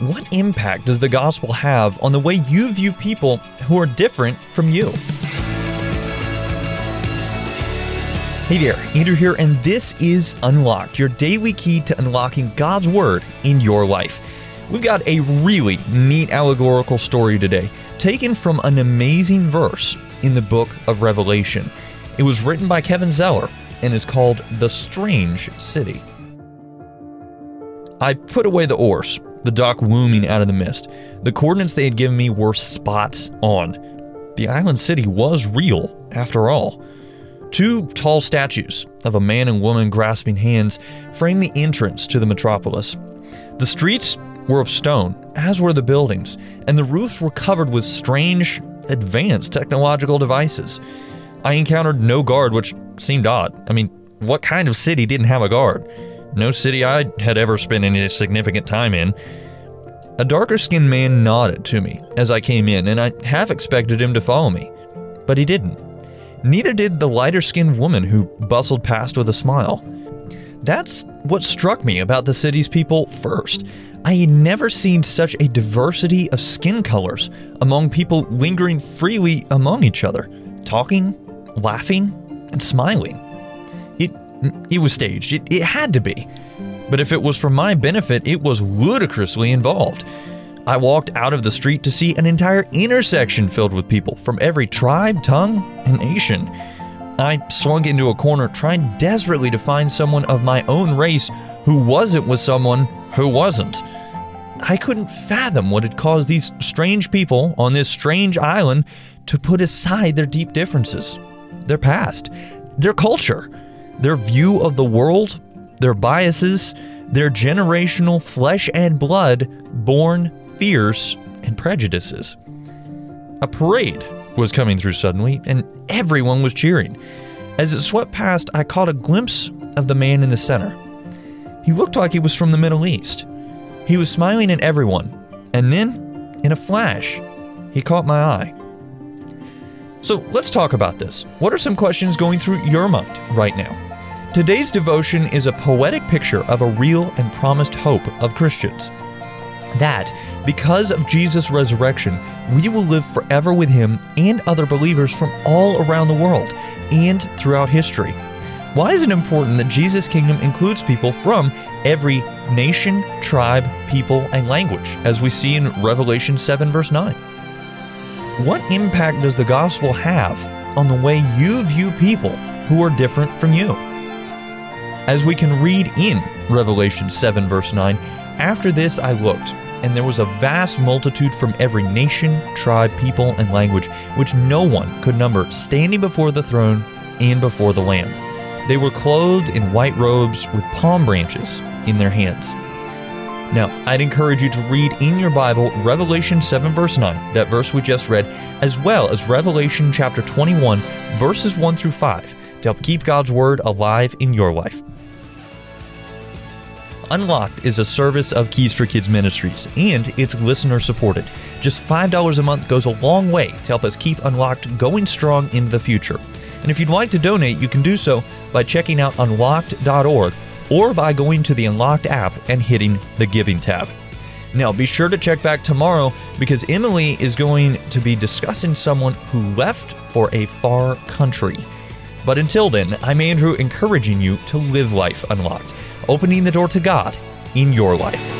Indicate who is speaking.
Speaker 1: what impact does the gospel have on the way you view people who are different from you? Hey there, Andrew here, and this is Unlocked, your daily key to unlocking God's Word in your life. We've got a really neat allegorical story today, taken from an amazing verse in the book of Revelation. It was written by Kevin Zeller and is called The Strange City. I put away the oars, the dock looming out of the mist. The coordinates they had given me were spot on. The island city was real, after all. Two tall statues of a man and woman grasping hands framed the entrance to the metropolis. The streets were of stone, as were the buildings, and the roofs were covered with strange, advanced technological devices. I encountered no guard, which seemed odd. I mean, what kind of city didn't have a guard? No city I had ever spent any significant time in. A darker skinned man nodded to me as I came in, and I half expected him to follow me. But he didn't. Neither did the lighter skinned woman who bustled past with a smile. That's what struck me about the city's people first. I had never seen such a diversity of skin colors among people lingering freely among each other, talking, laughing, and smiling. It, was staged, it, it had to be. But if it was for my benefit, it was ludicrously involved. I walked out of the street to see an entire intersection filled with people from every tribe, tongue, and nation. I slunk into a corner trying desperately to find someone of my own race who wasn't with someone who wasn't. I couldn't fathom what had caused these strange people on this strange island to put aside their deep differences, their past, their culture, their view of the world, their biases, their generational flesh and blood born fears, and prejudices. A parade was coming through suddenly, and everyone was cheering. As it swept past, I caught a glimpse of the man in the center. He looked like he was from the Middle East. He was smiling at everyone, and then, in a flash, he caught my eye. So let's talk about this. What are some questions going through your mind right now? Today's devotion is a poetic picture of a real and promised hope of Christians that because of Jesus' resurrection, we will live forever with him and other believers from all around the world and throughout history. Why is it important that Jesus' kingdom includes people from every nation, tribe, people, and language, as we see in Revelation 7, verse 9? What impact does the gospel have on the way you view people who are different from you? As we can read in Revelation 7, verse 9, after this I looked, and there was a vast multitude from every nation, tribe, people, and language, which no one could number, standing before the throne and before the Lamb. They were clothed in white robes with palm branches in their hands. Now, I'd encourage you to read in your Bible Revelation 7, verse 9, that verse we just read, as well as Revelation chapter 21, verses 1 through 5, to help keep God's Word alive in your life. Unlocked is a service of Keys for Kids Ministries, and it's listener supported. Just $5 a month goes a long way to help us keep Unlocked going strong into the future. And if you'd like to donate, you can do so by checking out unlocked.org or by going to the Unlocked app and hitting the Giving tab. Now, be sure to check back tomorrow because Emily is going to be discussing someone who left for a far country. But until then, I'm Andrew encouraging you to live life unlocked opening the door to God in your life.